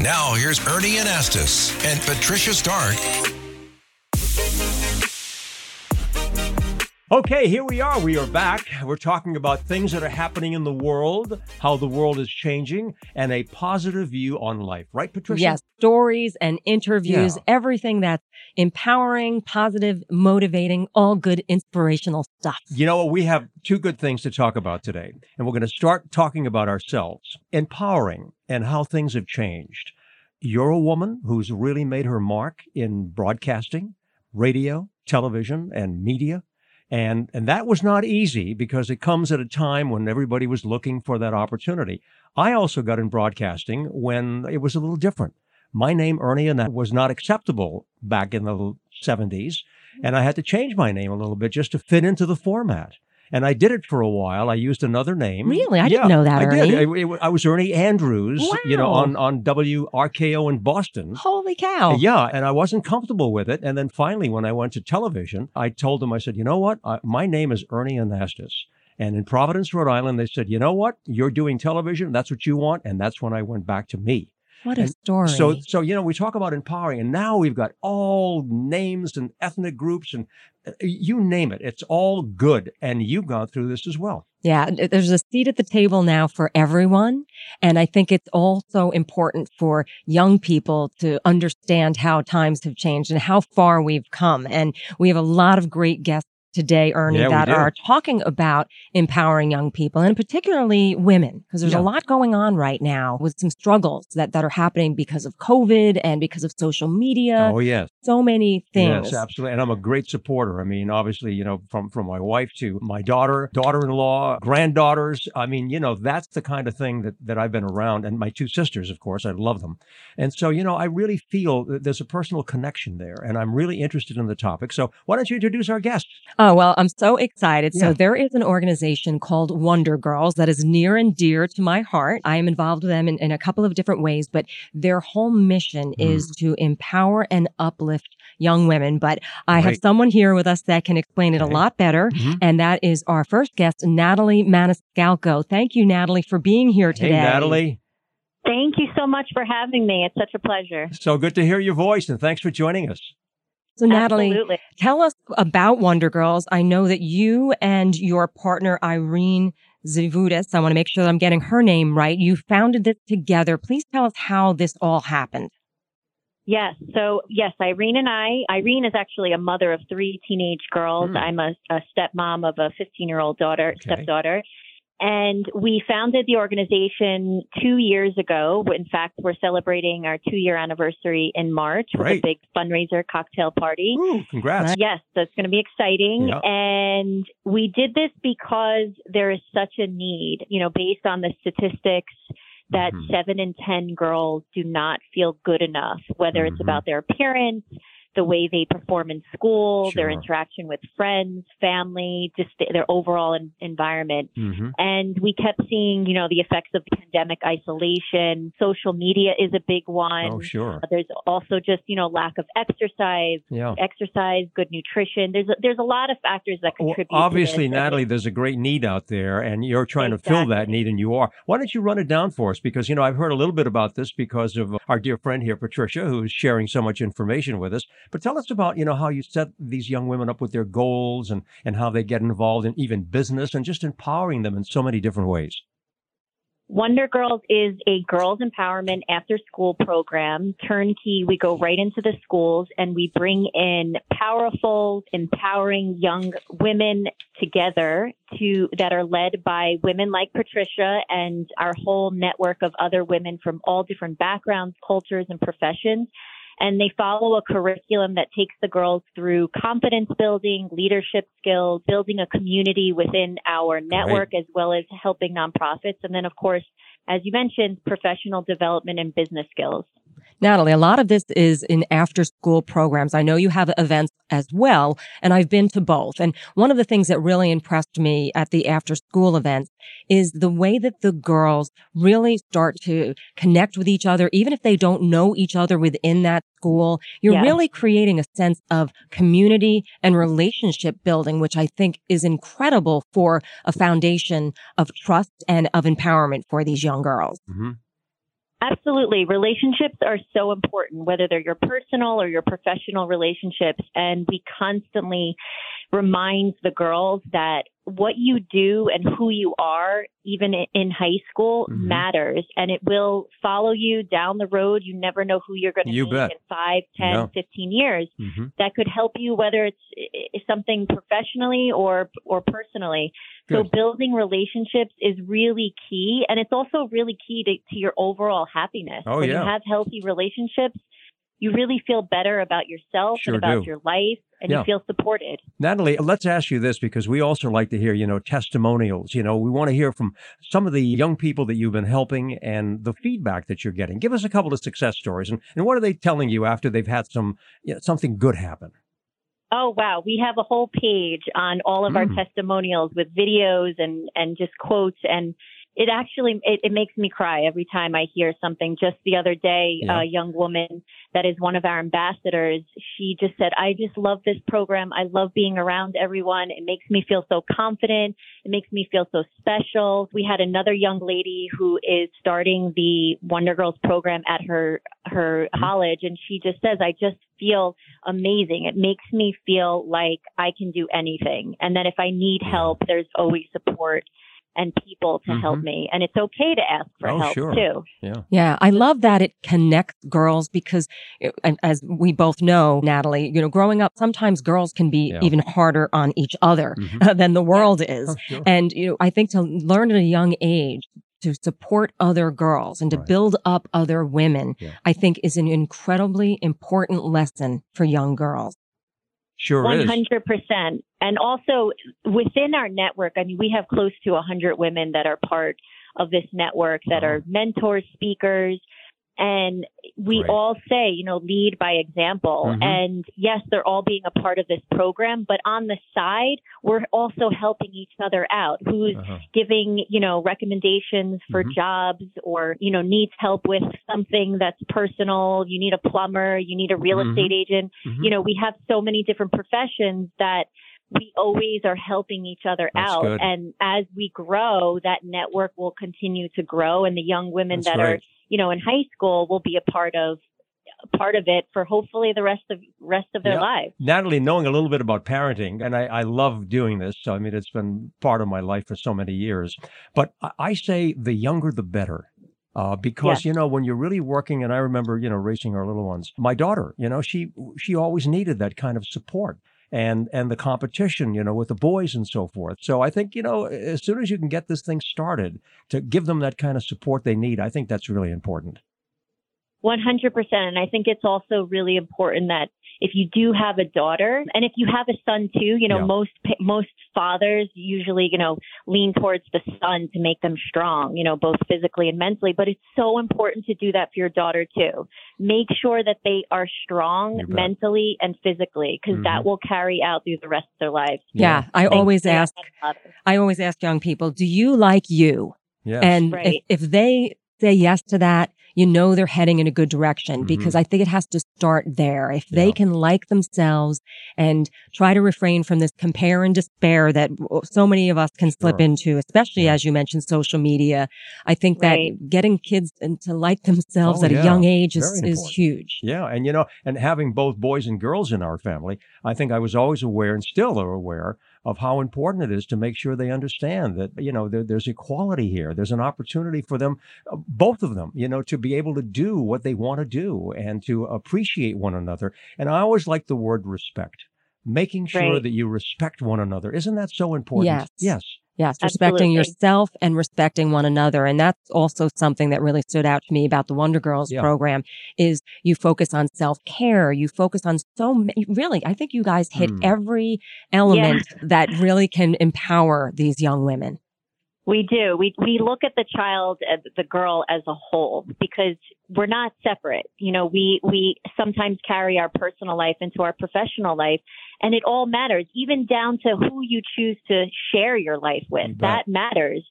Now, here's Ernie Anastos and Patricia Stark. Okay, here we are. We are back. We're talking about things that are happening in the world, how the world is changing, and a positive view on life. Right, Patricia? Yes, stories and interviews, Yeah. everything that's empowering, positive, motivating, all good inspirational stuff. You know what? We have two good things to talk about today. And we're going to start talking about ourselves, empowering, and how things have changed. You're a woman who's really made her mark in broadcasting, radio, television, and media. And, and that was not easy because it comes at a time when everybody was looking for that opportunity. I also got in broadcasting when it was a little different. My name, Ernie, and that was not acceptable back in the 70s. And I had to change my name a little bit just to fit into the format. And I did it for a while. I used another name. Really? I didn't know that, I Ernie. did. I, I was Ernie Andrews, you know, on, on WRKO in Boston. Holy cow. Yeah, and I wasn't comfortable with it. And then finally, when I went to television, I told them, I said, you know what? I, my name is Ernie Anastos. And in Providence, Rhode Island, they said, you know what? You're doing television. That's what you want. And that's when I went back to me. What a And story. So, so you know, we talk about empowering, and now we've got all names and ethnic groups, and you name it. It's all good, and you've gone through this as well. Yeah, uh, there's a seat at the table now for everyone. And I think it's also important for young people to understand how times have changed and how far we've come. And we have a lot of great guests today, Ernie, Yeah, that are talking about empowering young people and particularly women, because there's Yeah. a lot going on right now with some struggles that, that are happening because of COVID and because of social media. Oh yes, So many things. yes, absolutely. And I'm a great supporter. I mean, obviously, you know, from from my wife to my daughter, daughter-in-law, granddaughters. I mean, you know, that's the kind of thing that that I've been around, and my two sisters, of course, I love them. And so, you know, I really feel that there's a personal connection there, and I'm really interested in the topic. So, why don't you introduce our guest? Oh, well, I'm so excited. Yeah. So there is an organization called Wonder Girls that is near and dear to my heart. I am involved with them in, in a couple of different ways, but their whole mission is Mm-hmm. to empower and uplift young women. But I have someone here with us that can explain it a lot better. Mhm. And that is our first guest, Natalie Maniscalco. Thank you, Natalie, for being here today. Hey, Natalie. Thank you so much for having me. It's such a pleasure. So good to hear your voice, and thanks for joining us. So, Natalie, Absolutely. Tell us about Wonder Girls. I know that you and your partner, Irene Zivudis, I want to make sure that I'm getting her name right. You founded this together. Please tell us how this all happened. Yes. So, yes, Irene and I, Irene is actually a mother of three teenage girls. Hmm. I'm a, a stepmom of a 15 year old daughter, Okay. stepdaughter. And we founded the organization two years ago. In fact, we're celebrating our two year anniversary in March with Great. a big fundraiser cocktail party. Woo, congrats. Yes, that's going to be exciting. Yeah. And we did this because there is such a need, you know, based on the statistics that Mhm. seven in 10 girls do not feel good enough, whether Mhm. it's about their appearance, the way they perform in school, their interaction with friends, family, just th- their overall en- environment. hmm And we kept seeing, you know, the effects of pandemic isolation. Social media is a big one. Oh, sure. There's also just, you know, lack of exercise, Yeah. exercise, good nutrition. There's a, there's a lot of factors that Well, contribute. obviously, to this. Natalie, there's a great need out there, and you're trying to fill that need, and you are. Why don't you run it down for us? Because, you know, I've heard a little bit about this because of our dear friend here, Patricia, who's sharing so much information with us. But tell us about, you know, how you set these young women up with their goals and, and how they get involved in even business and just empowering them in so many different ways. Wonder Girls is a girls empowerment after school program. Turnkey, we go right into the schools and we bring in powerful, empowering young women together to that are led by women like Patricia and our whole network of other women from all different backgrounds, cultures, and professions. And they follow a curriculum that takes the girls through confidence building, leadership skills, building a community within our network, as well as helping nonprofits. And then, of course, as you mentioned, professional development and business skills. Natalie, a lot of this is in after school programs. I know you have events as well, and I've been to both. And one of the things that really impressed me at the after school events is the way that the girls really start to connect with each other, even if they don't know each other within that school. You're really creating a sense of community and relationship building, which I think is incredible for a foundation of trust and of empowerment for these young girls. hmm Absolutely. Relationships are so important, whether they're your personal or your professional relationships. And we constantly remind the girls that what you do and who you are, even in high school, Mhm. matters and it will follow you down the road. You never know who you're going to You meet bet. in five, ten, Yeah. fifteen years hmm that could help you, whether it's something professionally or, or personally. So building relationships is really key. And it's also really key to, to your overall happiness. Oh, when yeah. you have healthy relationships, you really feel better about yourself Sure and about do. your life and Yeah. you feel supported. Natalie, let's ask you this because we also like to hear, you know, testimonials. You know, we want to hear from some of the young people that you've been helping and the feedback that you're getting. Give us a couple of success stories, and, and what are they telling you after they've had some you know, something good happen? Oh wow, we have a whole page on all of our Mm. testimonials with videos and and just quotes and it actually it, it makes me cry every time I hear something. Just the other day, Yeah. a young woman that is one of our ambassadors, she just said, "I just love this program. I love being around everyone. It makes me feel so confident. It makes me feel so special." We had another young lady who is starting the Wonder Girls program at her her Mhm. college and she just says, "I just feel amazing. It makes me feel like I can do anything. And that if I need help, there's always support and people to help Mhm. me. And it's okay to ask for Oh, help sure. too. Yeah. Yeah, I love that it connects girls because, it- and as we both know, Natalie, you know, growing up, sometimes girls can be Yeah. even harder on each other Mhm. than the world is. Oh, sure. And, you know, I think to learn at a young age to support other girls and to Right. build up other women, Yeah. I think is an incredibly important lesson for young girls. Sure One is. hundred percent. And also within our network, I mean, we have close to a hundred women that are part of this network that are mentors, speakers, and we Great. all say, you know, lead by example. Mhm. And yes, they're all being a part of this program, but on the side, we're also helping each other out. Who's Uh-huh. giving, you know, recommendations for Mhm. jobs or, you know, needs help with something that's personal. You need a plumber, you need a real Mhm. estate agent. Mhm. You know, we have so many different professions that we always are helping each other That's out. good. And as we grow, that network will continue to grow and the young women That's that are, you know, in high school will be a part of part of it for hopefully the rest of rest of their Yeah. lives. Natalie, knowing a little bit about parenting, and I, I love doing this. So, I mean, it's been part of my life for so many years. But I, I say the younger, the better. Uh, because you know when you're really working, and I remember you know raising our little ones. My daughter, you know, she she always needed that kind of support and and the competition, you know, with the boys and so forth. So I think you know as soon as you can get this thing started to give them that kind of support they need, I think that's really important. 100%. And I think it's also really important that if you do have a daughter and if you have a son too, you know, Yeah. most, pa- most fathers usually, you know, lean towards the son to make them strong, you know, both physically and mentally. But it's so important to do that for your daughter too. Make sure that they are strong mentally and physically because Mhm. that will carry out through the rest of their lives. Yeah, I Thanks always ask. I always ask young people, do you like you? Yes. And Right. if, if they say yes to that, you know they're heading in a good direction Mhm. because I think it has to start there. If they can like themselves and try to refrain from this compare and despair that so many of us can slip Sure. into, especially Yeah. as you mentioned, social media. I think that getting kids in- to like themselves Oh, at yeah. a young age is, is huge. Yeah, and you know, and having both boys and girls in our family, I think I was always aware and still are aware of how important it is to make sure they understand that you know there, there's equality here. There's an opportunity for them, uh, both of them, you know, to be able to do what they want to do and to appreciate one another. And I always like the word respect. Making sure Right. that you respect one another. Isn't that so important? Yes. Yes. Yes, respecting Absolutely. yourself and respecting one another. And that's also something that really stood out to me about the Wonder Girls Yeah. program is you focus on self-care. You focus on so many, really, I think you guys hit Hmm. every element that really can empower these young women. We do. We we look at the child, the girl as a whole because we're not separate. You know, we we sometimes carry our personal life into our professional life, and it all matters, even down to who you choose to share your life with. That matters.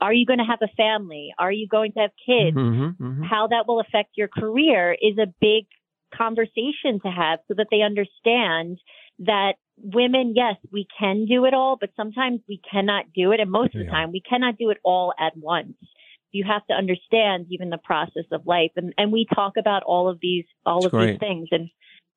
Are you going to have a family? Are you going to have kids? Mm-hmm, mm-hmm. How that will affect your career is a big conversation to have so that they understand that women, yes, we can do it all, but sometimes we cannot do it. And most of the time we cannot do it all at once. You have to understand even the process of life. And, and we talk about all of these, all That's of great. these things. And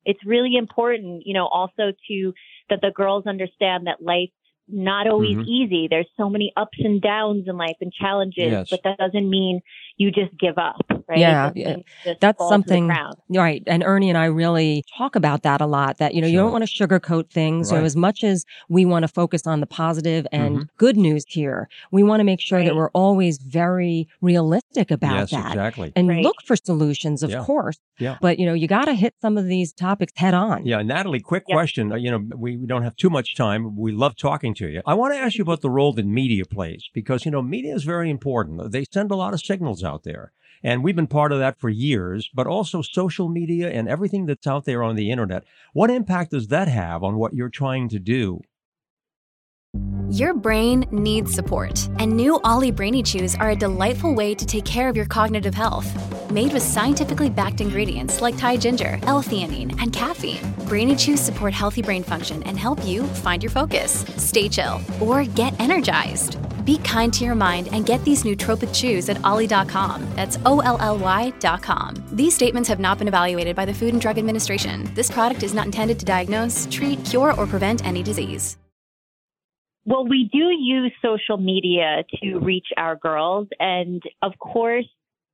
it's really important, you know, also to that the girls understand that life's not always Mhm. easy. There's so many ups and downs in life and challenges, Yes. but that doesn't mean you just give up, right? Yeah, yeah. mean you just That's fall to the something- Right. And Ernie and I really talk about that a lot that, you know, you don't want to sugarcoat things. You know, Right. as much as we want to focus on the positive and Mhm. good news here, we want to make sure that we're always very realistic about yes, that. exactly. And Right. look for solutions, of Yeah. course. Yeah. But, you know, you got to hit some of these topics head on. Yeah, Natalie, quick Yeah. question. Uh, You know, we we don't have too much time. We love talking to you. I want to ask you about the role that media plays because, you know, media is very important. They send a lot of signals out there. And we've been part of that for years, but also social media and everything that's out there on the internet. What impact does that have on what you're trying to do? Your brain needs support, and new Olly Brainy Chews are a delightful way to take care of your cognitive health. Made with scientifically backed ingredients like Thai ginger, L-theanine, and caffeine, Brainy Chews support healthy brain function and help you find your focus, stay chill, or get energized. Be kind to your mind and get these nootropic chews at olly.com. That's O-L-L-Y.com. These statements have not been evaluated by the Food and Drug Administration. This product is not intended to diagnose, treat, cure, or prevent any disease. Well, we do use social media to reach our girls. And of course,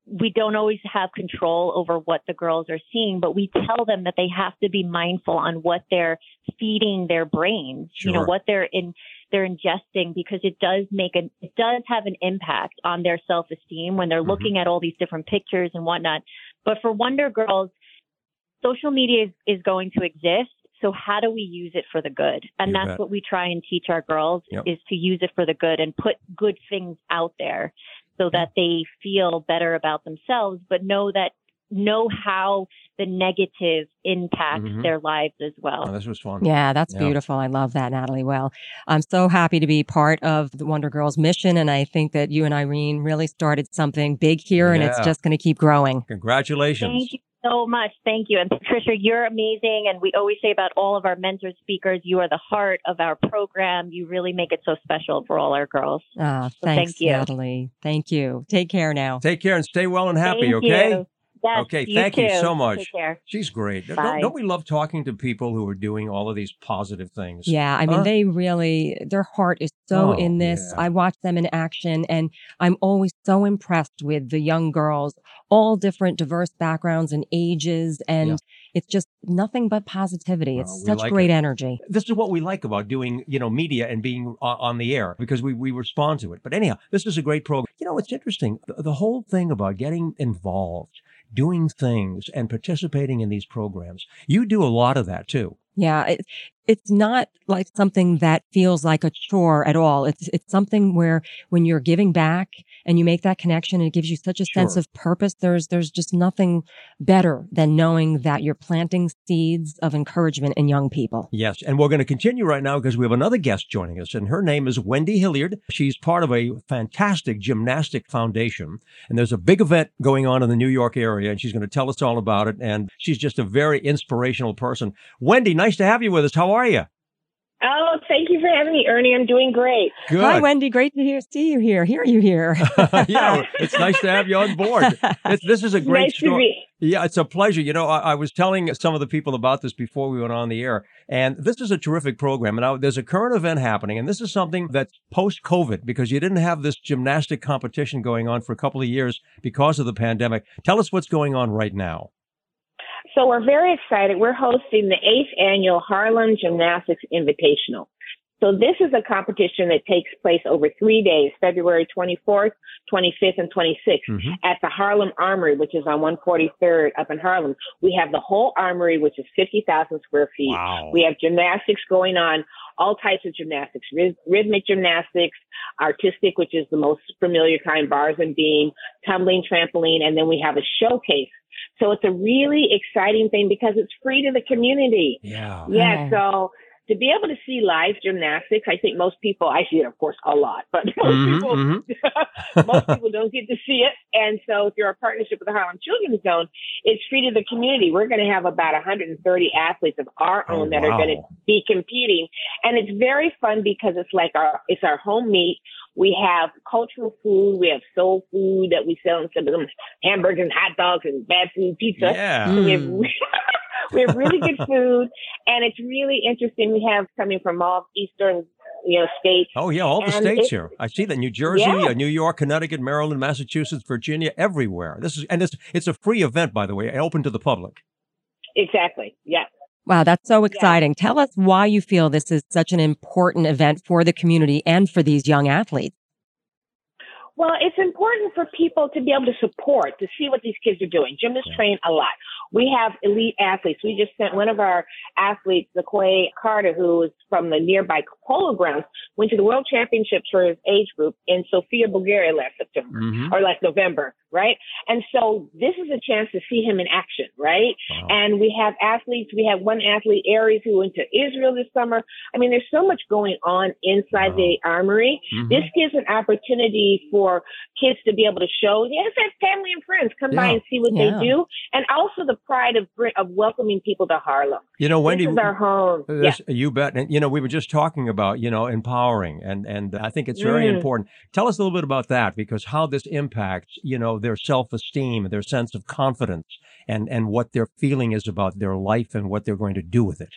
we don't always have control over what the girls are seeing, but we tell them that they have to be mindful on what they're feeding their brains, you know, what they're in, they're ingesting because it does make an, it does have an impact on their self-esteem when they're Mhm. looking at all these different pictures and whatnot. But for Wonder Girls, social media is, is going to exist. So how do we use it for the good? And You that's bet. what we try and teach our girls Yep. is to use it for the good and put good things out there so that they feel better about themselves, but know that know how the negative impacts Mhm. their lives as well. Oh, well. this was fun. Yeah, that's Yeah. beautiful. I love that, Natalie. Well, I'm so happy to be part of the Wonder Girls mission. And I think that you and Irene really started something big here and it's just going to keep growing. Congratulations. Thank you so much. Thank you. And Patricia, you're amazing. And we always say about all of our mentor speakers, you are the heart of our program. You really make it so special for all our girls. Ah, thank thanks, you. Natalie. Thank you. Take care now. Take care and stay well and happy, Thank okay? you. Yes, Okay, you thank you so much. Take care. She's great. Don't, don't we love talking to people who are doing all of these positive things? Yeah, I mean, Huh? they really, their heart is so Oh, in this. yeah. I watch them in action and I'm always so impressed with the young girls, all different diverse backgrounds and ages. And Yeah. it's just nothing but positivity. Well, it's we such like great it. energy. This is what we like about doing, you know, media and being on, on the air because we, we respond to it. But anyhow, this is a great program. You know, it's interesting. The, the whole thing about getting involved, doing things and participating in these programs. You do a lot of that too. Yeah, it, it's not like something that feels like a chore at all. It's it's something where when you're giving back and you make that connection and it gives you such a sense of purpose, there's there's just nothing better than knowing that you're planting seeds of encouragement in young people. Yes. And we're going to continue right now because we have another guest joining us, and her name is Wendy Hilliard. She's part of a fantastic gymnastic foundation. And there's a big event going on in the New York area, and she's going to tell us all about it. And she's just a very inspirational person. Wendy, nice to have you with us. How are you? Oh, thank you for having me, Ernie. I'm doing great. Good. Hi, Wendy. Great to hear see you here. Hear you here. yeah, it's nice to have you on board. It's, this is a great nice story. Yeah, it's a pleasure. You know, I, I was telling some of the people about this before we went on the air, and this is a terrific program. And now there's a current event happening, and this is something that's post COVID because you didn't have this gymnastic competition going on for a couple of years because of the pandemic. Tell us what's going on right now. So we're very excited. We're hosting the eighth annual Harlem Gymnastics Invitational. So this is a competition that takes place over three days, February 24th, 25th, and 26th Mhm. at the Harlem Armory, which is on 143rd up in Harlem. We have the whole armory, which is 50,000 square feet. Wow. We have gymnastics going on, all types of gymnastics, rhythmic gymnastics, artistic, which is the most familiar kind, bars and beam, tumbling, trampoline, and then we have a showcase. So it's a really exciting thing because it's free to the community. Yeah. Yeah, Oh. so to be able to see live gymnastics, I think most people, I see it, of course, a lot, but most Mhm, people, mhm. most people don't get to see it. And so if you're a partnership with the Harlem Children's Zone, it's free to the community. We're going to have about 130 athletes of our Oh, own that are going to be competing. And it's very fun because it's like our, it's our home meet. We have cultural food. We have soul food that we sell instead of them hamburgers and hot dogs and bad food pizza. Yeah. So we have we have really good food, and it's really interesting. We have coming from all eastern, you know, states. Oh yeah, all the And states here. I see that New Jersey, Yeah. uh, New York, Connecticut, Maryland, Massachusetts, Virginia, everywhere. This is and it's it's a free event, by the way, open to the public. Exactly. Yeah. Wow, that's so exciting. Tell us why you feel this is such an important event for the community and for these young athletes. Well, it's important for people to be able to support, to see what these kids are doing. Gymnasts train a lot. We have elite athletes. We just sent one of our athletes, Zaquay Carter, who is from the nearby polo grounds, went to the World Championships for his age group in Sofia, Bulgaria last September Mhm. or last November, right? And so this is a chance to see him in action, right? Wow. And we have athletes. We have one athlete, Aries, who went to Israel this summer. I mean, there's so much going on inside the armory. Mhm. This gives an opportunity for kids to be able to show, yes, have family and friends come by and see what Yeah. they do, and also the pride of of welcoming people to Harlem. You know, Wendy, this is our home. Yeah. You bet. And, you know, we were just talking about, you know, empowering, and, and I think it's very Mm. important. Tell us a little bit about that because how this impacts, you know, their self esteem, their sense of confidence, and, and what their feeling is about their life and what they're going to do with it.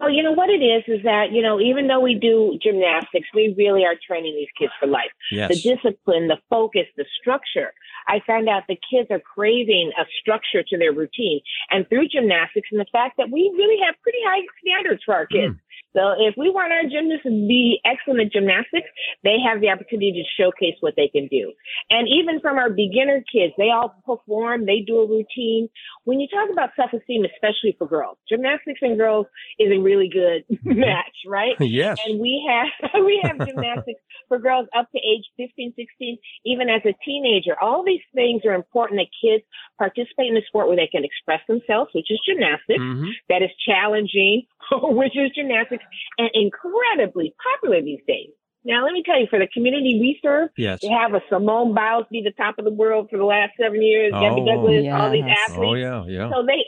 Well, you know what it is is that you know even though we do gymnastics, we really are training these kids for life. Yes. The discipline, the focus, the structure. I found out the kids are craving a structure to their routine, and through gymnastics and the fact that we really have pretty high standards for our kids. Hmm. So if we want our gymnasts to be excellent at gymnastics, they have the opportunity to showcase what they can do. And even from our beginner kids, they all perform, they do a routine. When you talk about self-esteem, especially for girls, gymnastics and girls is a really good match, right? yes. And we have we have gymnastics for girls up to age 15, 16, even as a teenager. All these things are important that kids participate in a sport where they can express themselves, which is gymnastics, Mhm. that is challenging, which is gymnastics, and incredibly popular these days. Now, let me tell you, for the community we serve, Yes. to have a Simone Biles be the top of the world for the last seven years, Debbie Oh. Douglas, all these athletes. Oh, yeah, yeah. So they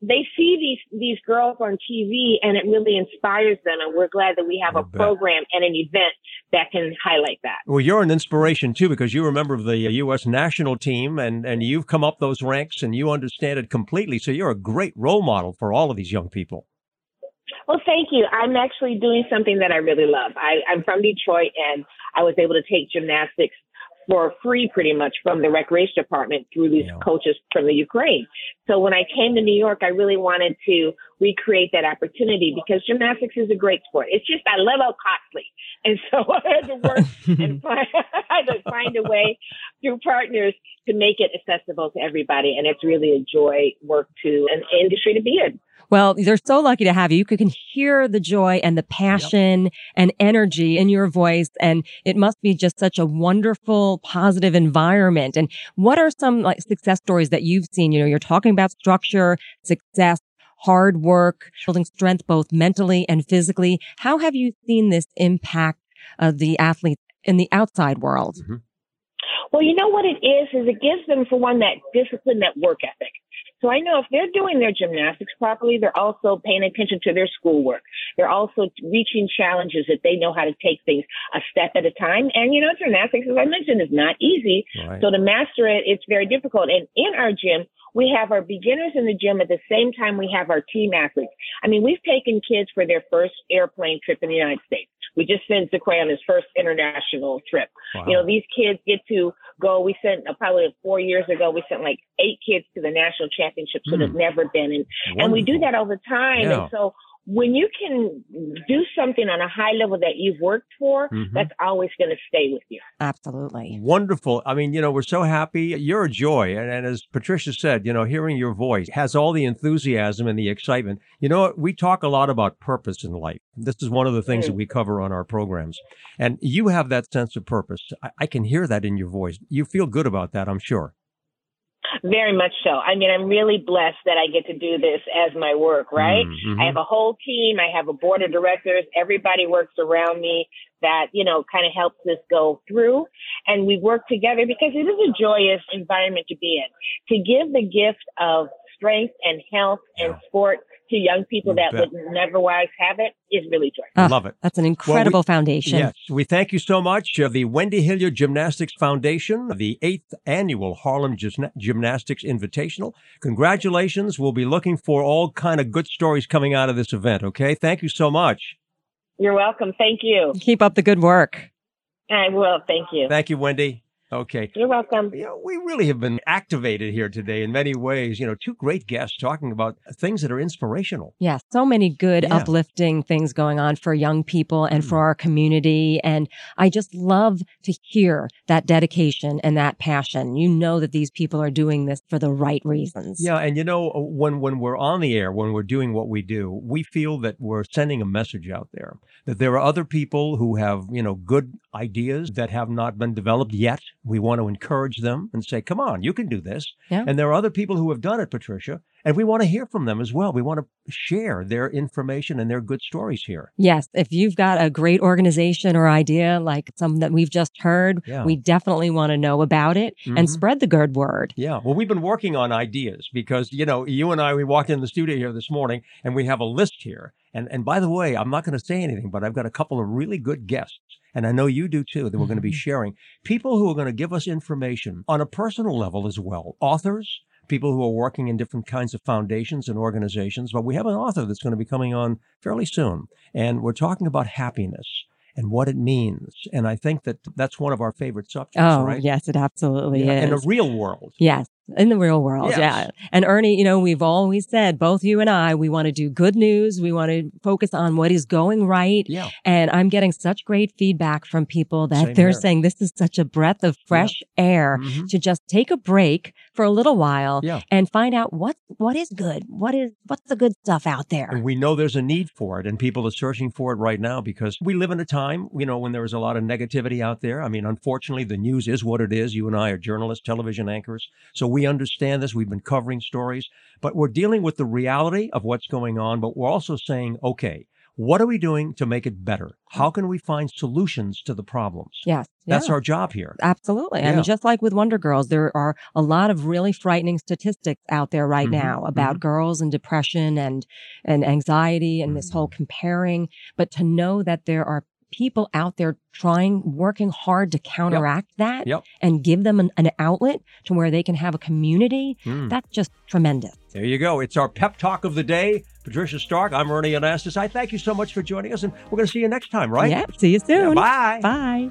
they see these these girls on TV and it really inspires them and we're glad that we have I a bet. program and an event that can highlight that. Well, you're an inspiration too because you're a member of the uh, U.S. national team and, and you've come up those ranks and you understand it completely. So you're a great role model for all of these young people. Well, thank you. I'm actually doing something that I really love. I, I'm from Detroit and I was able to take gymnastics for free pretty much from the recreation department through these Yeah. coaches from the Ukraine. So when I came to New York, I really wanted to recreate that opportunity because gymnastics is a great sport. It's just I love how costly. And so I had to work and find, I had to find a way through partners to make it accessible to everybody. And it's really a joy work to an industry to be in. Well, they're so lucky to have you. You can hear the joy and the passion and energy in your voice. And it must be just such a wonderful, positive environment. And what are some like success stories that you've seen? You know, you're talking about structure, success, hard work, building strength, both mentally and physically. How have you seen this impact uh, the athletes in the outside world? Well, you know what it is, is it gives them, for one, that discipline, that work ethic. So I know if they're doing their gymnastics properly, they're also paying attention to their schoolwork. They're also reaching challenges that they know how to take things a step at a time. And you know, gymnastics, as I mentioned, is not easy. Right. So to master it, it's very difficult. And in our gym, we have our beginners in the gym at the same time we have our team athletes. I mean, we've taken kids for their first airplane trip in the United States. We just sent Zaquay on his first international trip. Wow. You know, these kids get to go. We sent uh, probably four years ago. We sent like eight kids to the national championships that Mm. have never been, and and we do that all the time. Yeah. And so when you can do something on a high level that you've worked for, Mhm. that's always going to stay with you. Absolutely. Wonderful. I mean, you know, we're so happy. You're a joy. And, and as Patricia said, you know, hearing your voice has all the enthusiasm and the excitement. You know, we talk a lot about purpose in life. This is one of the things that we cover on our programs. And you have that sense of purpose. I, I can hear that in your voice. You feel good about that, I'm sure. Very much so. I mean, I'm really blessed that I get to do this as my work, right? Mhm. I have a whole team. I have a board of directors. Everybody works around me that, you know, kind of helps this go through. And we work together because it is a joyous environment to be in. To give the gift of strength and health and sport to young people You that bet. would never otherwise have it is really joyous. Ah, Love it. That's an incredible foundation. Yes, we thank you so much. Uh, the Wendy Hilliard Gymnastics Foundation, the eighth annual Harlem Gymna- Gymnastics Invitational. Congratulations. We'll be looking for all kind of good stories coming out of this event. Okay. Thank you so much. You're welcome. Thank you. Keep up the good work. I will. Thank you. Thank you, Wendy. Okay. You're welcome. You know, we really have been activated here today in many ways. You know, two great guests talking about things that are inspirational. Yeah, so many good, Yeah. uplifting things going on for young people and Mm. for our community. And I just love to hear that dedication and that passion. You know that these people are doing this for the right reasons. Yeah, and you know when when we're on the air, when we're doing what we do, we feel that we're sending a message out there that there are other people who have, you know, good ideas that have not been developed yet. We want to encourage them and say, "Come on, you can do this." Yeah. And there are other people who have done it, Patricia, and we want to hear from them as well. We want to share their information and their good stories here. Yes, if you've got a great organization or idea like some that we've just heard, Yeah. we definitely want to know about it Mhm. and spread the good word. Yeah. Well, we've been working on ideas because, you know, you and I, we walked in the studio here this morning and we have a list here. And, and by the way, I'm not going to say anything, but I've got a couple of really good guests. And I know you do too, that we're going to be mm-hmm. sharing people who are going to give us information on a personal level as well. Authors, people who are working in different kinds of foundations and organizations. But we have an author that's going to be coming on fairly soon. And we're talking about happiness and what it means. And I think that that's one of our favorite subjects, Oh, right? yes, it absolutely Yeah, is. In the real world. Yes, in the real world. Yes. Yeah. And Ernie, you know, we've always said, both you and I, we want to do good news. We want to focus on what is going right. Yeah. And I'm getting such great feedback from people that Same they're here. saying this is such a breath of fresh air Mhm. to just take a break for a little while Yeah. and find out what what is good. What is what's the good stuff out there? And we know there's a need for it, and people are searching for it right now because we live in a time, you know, when there is a lot of negativity out there. I mean, unfortunately, the news is what it is. You and I are journalists, television anchors, so we understand this. We've been covering stories, but we're dealing with the reality of what's going on, but we're also saying, okay, what are we doing to make it better? How can we find solutions to the problems? Yes. That's yeah. our job here. Absolutely. I Yeah. mean, just like with Wonder Girls, there are a lot of really frightening statistics out there right Mhm, now about girls and depression and, and anxiety and this Mm-hmm. whole comparing. But to know that there are people out there trying, working hard to counteract that Yep. and give them an, an outlet to where they can have a community, Mm. that's just tremendous. There you go. It's our pep talk of the day. Patricia Stark, I'm Ernie Anastos. I thank you so much for joining us, and we're going to see you next time, right? Yeah. See you Yeah, soon. bye. Bye.